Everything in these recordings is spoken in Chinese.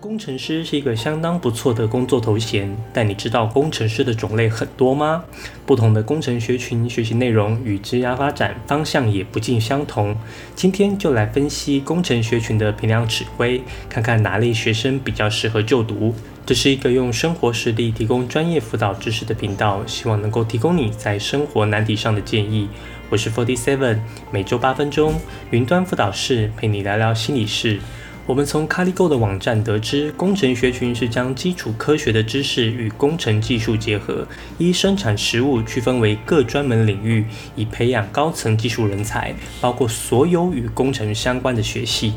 工程师是一个相当不错的工作头衔，但你知道工程师的种类很多吗？不同的工程学群学习内容与职涯发展方向也不尽相同。今天就来分析工程学群的评量指挥，看看哪类学生比较适合就读。这是一个用生活实例提供专业辅导知识的频道，希望能够提供你在生活难题上的建议。我是 Forty Seven，每周八分钟云端辅导室陪你聊聊心理事。我们从 CaliGo 的网站得知，工程学群是将基础科学的知识与工程技术结合，依生产实物区分为各专门领域，以培养高层技术人才，包括所有与工程相关的学系。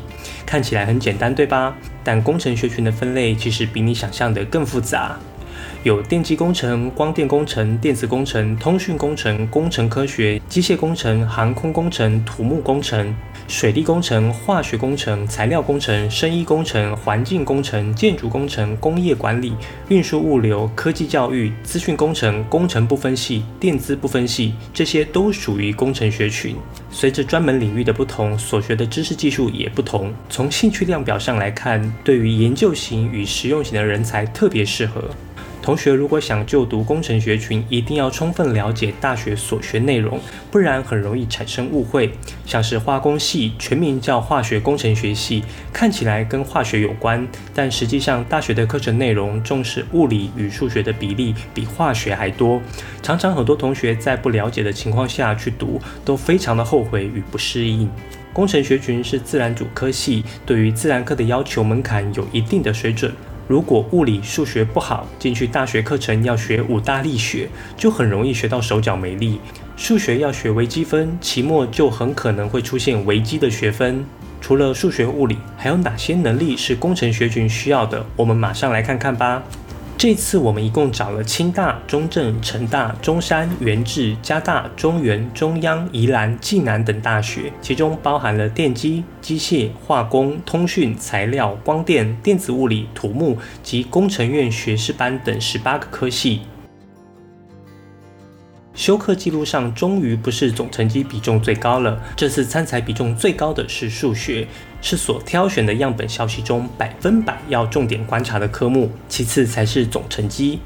看起来很简单，对吧？但工程学群的分类其实比你想象的更复杂。有电机工程、光电工程、电子工程、通讯工程、工程科学、机械工程、航空工程、土木工程、水利工程、化学工程、材料工程、生医工程、环境工程、建筑工程、工业管理、运输物流、科技教育、资讯工程、工程不分系、电资不分系，这些都属于工程学群。随着专门领域的不同，所学的知识技术也不同。从兴趣量表上来看，对于研究型与实用型的人才特别适合。同学如果想就读工程学群，一定要充分了解大学所学内容，不然很容易产生误会。像是化工系，全名叫化学工程学系，看起来跟化学有关，但实际上大学的课程内容重视物理与数学的比例比化学还多。常常很多同学在不了解的情况下去读，都非常的后悔与不适应。工程学群是自然主科系，对于自然科的要求门槛有一定的水准。如果物理、数学不好，进去大学课程要学五大力学，就很容易学到手脚没力。数学要学微积分，期末就很可能会出现微积的学分。除了数学、物理，还有哪些能力是工程学群需要的？我们马上来看看吧。这次我们一共找了清大、中正、成大、中山、元智、加大、中原、中央、宜兰、暨南等大学，其中包含了电机、机械、化工、通讯、材料、光电、电子物理、土木及工程院学士班等十八个科系。修课记录上终于不是总成绩比重最高了，这次参采比重最高的是数学，是所挑选的样本消息中百分百要重点观察的科目，其次才是总成绩。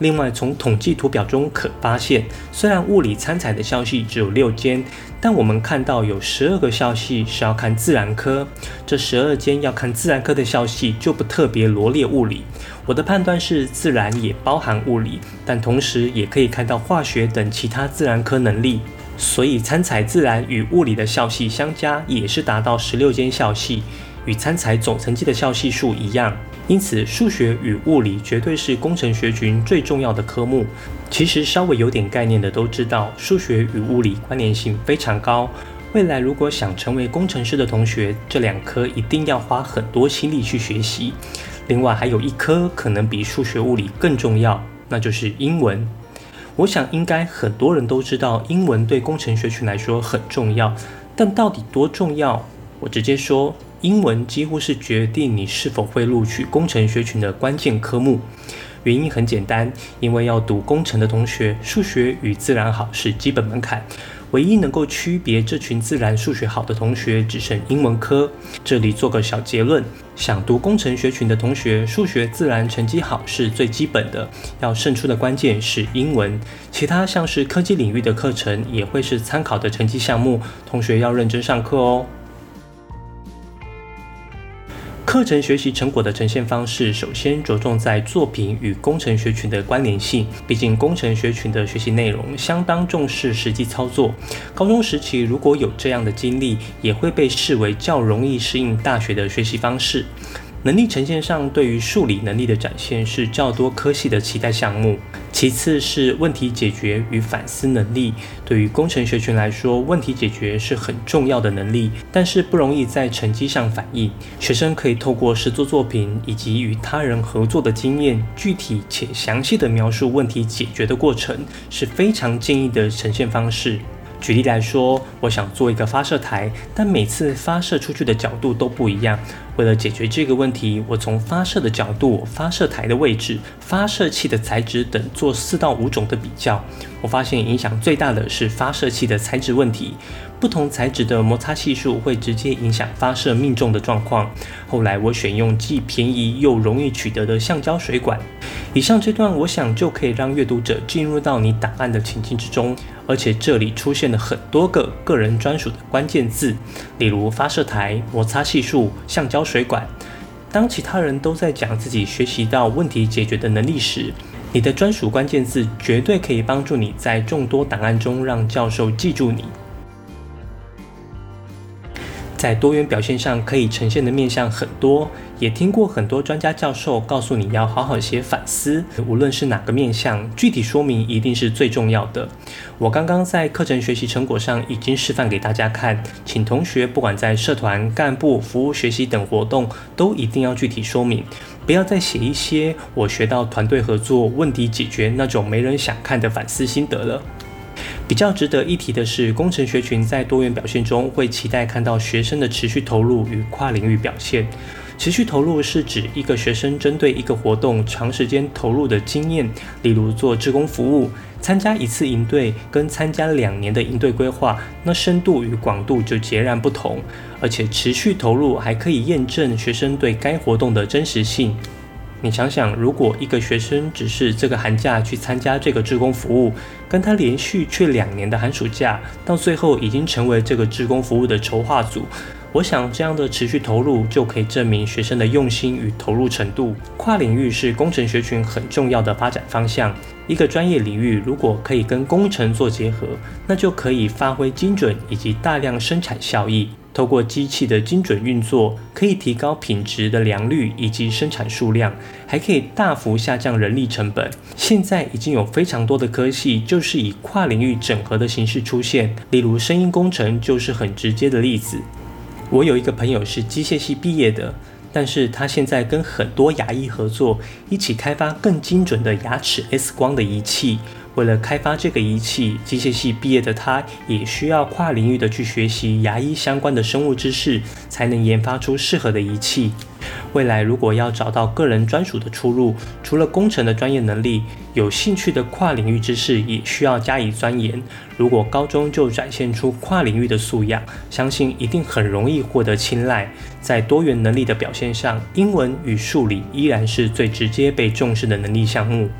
另外，从统计图表中可发现，虽然物理参采的消息只有六间，但我们看到有十二个消息是要看自然科。这十二间要看自然科的消息就不特别罗列物理。我的判断是，自然也包含物理，但同时也可以看到化学等其他自然科能力。所以参采自然与物理的校系相加，也是达到十六间校系，与参采总成绩的校系数一样。因此，数学与物理绝对是工程学群最重要的科目。其实，稍微有点概念的都知道，数学与物理关联性非常高。未来如果想成为工程师的同学，这两科一定要花很多心力去学习。另外，还有一科可能比数学、物理更重要，那就是英文。我想，应该很多人都知道，英文对工程学群来说很重要。但到底多重要？我直接说。英文几乎是决定你是否会录取工程学群的关键科目。原因很简单，因为要读工程的同学，数学与自然好是基本门槛。唯一能够区别这群自然、数学好的同学，只剩英文科。这里做个小结论：想读工程学群的同学，数学、自然成绩好是最基本的，要胜出的关键是英文。其他像是科技领域的课程，也会是参考的成绩项目，同学要认真上课哦。课程学习成果的呈现方式，首先着重在作品与工程学群的关联性。毕竟工程学群的学习内容相当重视实际操作。高中时期如果有这样的经历，也会被视为较容易适应大学的学习方式。能力呈现上，对于数理能力的展现是较多科系的期待项目。其次是问题解决与反思能力，对于工程学群来说，问题解决是很重要的能力，但是不容易在成绩上反映。学生可以透过实作作品以及与他人合作的经验，具体且详细的描述问题解决的过程，是非常建议的呈现方式。举例来说，我想做一个发射台，但每次发射出去的角度都不一样。为了解决这个问题，我从发射的角度、发射台的位置、发射器的材质等做四到五种的比较。我发现影响最大的是发射器的材质问题，不同材质的摩擦系数会直接影响发射命中的状况。后来我选用既便宜又容易取得的橡胶水管。以上这段，我想就可以让阅读者进入到你档案的情境之中，而且这里出现了很多个个人专属的关键字，例如发射台、摩擦系数、橡胶水管。当其他人都在讲自己学习到问题解决的能力时，你的专属关键字绝对可以帮助你在众多档案中让教授记住你。在多元表现上可以呈现的面向很多，也听过很多专家教授告诉你要好好写反思，无论是哪个面向，具体说明一定是最重要的。我刚刚在课程学习成果上已经示范给大家看，请同学不管在社团、干部、服务学习等活动，都一定要具体说明。不要再写一些我学到团队合作、问题解决那种没人想看的反思心得了。比较值得一提的是，工程学群在多元表现中会期待看到学生的持续投入与跨领域表现。持续投入是指一个学生针对一个活动长时间投入的经验，例如做志工服务、参加一次营队跟参加两年的营队规划，那深度与广度就截然不同。而且持续投入还可以验证学生对该活动的真实性。你想想，如果一个学生只是这个寒假去参加这个志工服务，跟他连续去两年的寒暑假，到最后已经成为这个志工服务的筹划组，我想这样的持续投入就可以证明学生的用心与投入程度。跨领域是工程学群很重要的发展方向。一个专业领域如果可以跟工程做结合，那就可以发挥精准以及大量生产效益。透过机器的精准运作，可以提高品质的良率以及生产数量，还可以大幅下降人力成本。现在已经有非常多的科系就是以跨领域整合的形式出现，例如声音工程就是很直接的例子。我有一个朋友是机械系毕业的，但是他现在跟很多牙医合作，一起开发更精准的牙齿 X 光的仪器。为了开发这个仪器，机械系毕业的他也需要跨领域的去学习牙医相关的生物知识，才能研发出适合的仪器。未来如果要找到个人专属的出路，除了工程的专业能力，有兴趣的跨领域知识也需要加以钻研。如果高中就展现出跨领域的素养，相信一定很容易获得青睐。在多元能力的表现上，英文与数理依然是最直接被重视的能力项目。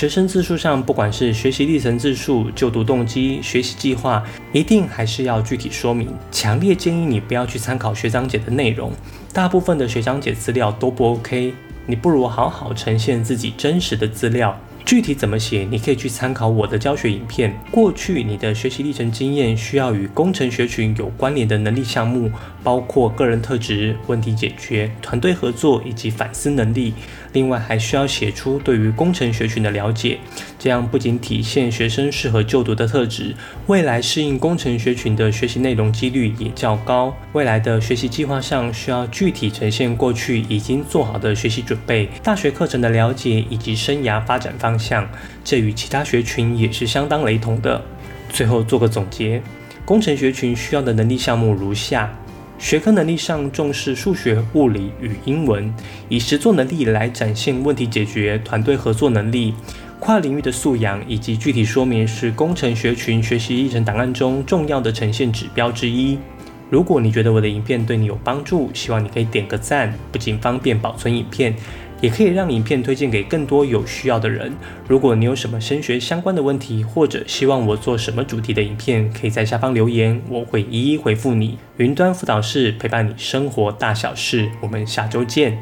学生自述上，不管是学习历程自述、就读动机、学习计划，一定还是要具体说明。强烈建议你不要去参考学长姐的内容，大部分的学长姐资料都不 OK，你不如好好呈现自己真实的资料。具体怎么写，你可以去参考我的教学影片。过去你的学习历程经验需要与工程学群有关联的能力项目，包括个人特质、问题解决、团队合作以及反思能力。另外还需要写出对于工程学群的了解，这样不仅体现学生适合就读的特质，未来适应工程学群的学习内容几率也较高。未来的学习计划上需要具体呈现过去已经做好的学习准备、大学课程的了解以及生涯发展方向，这与其他学群也是相当雷同的。最后做个总结，工程学群需要的能力项目如下。学科能力上重视数学、物理与英文，以实作能力来展现问题解决、团队合作能力、跨领域的素养以及具体说明是工程学群学习历程档案中重要的呈现指标之一。如果你觉得我的影片对你有帮助，希望你可以点个赞，不仅方便保存影片。也可以让影片推荐给更多有需要的人。如果你有什么升学相关的问题，或者希望我做什么主题的影片，可以在下方留言，我会一一回复你。云端辅导室陪伴你生活大小事，我们下周见。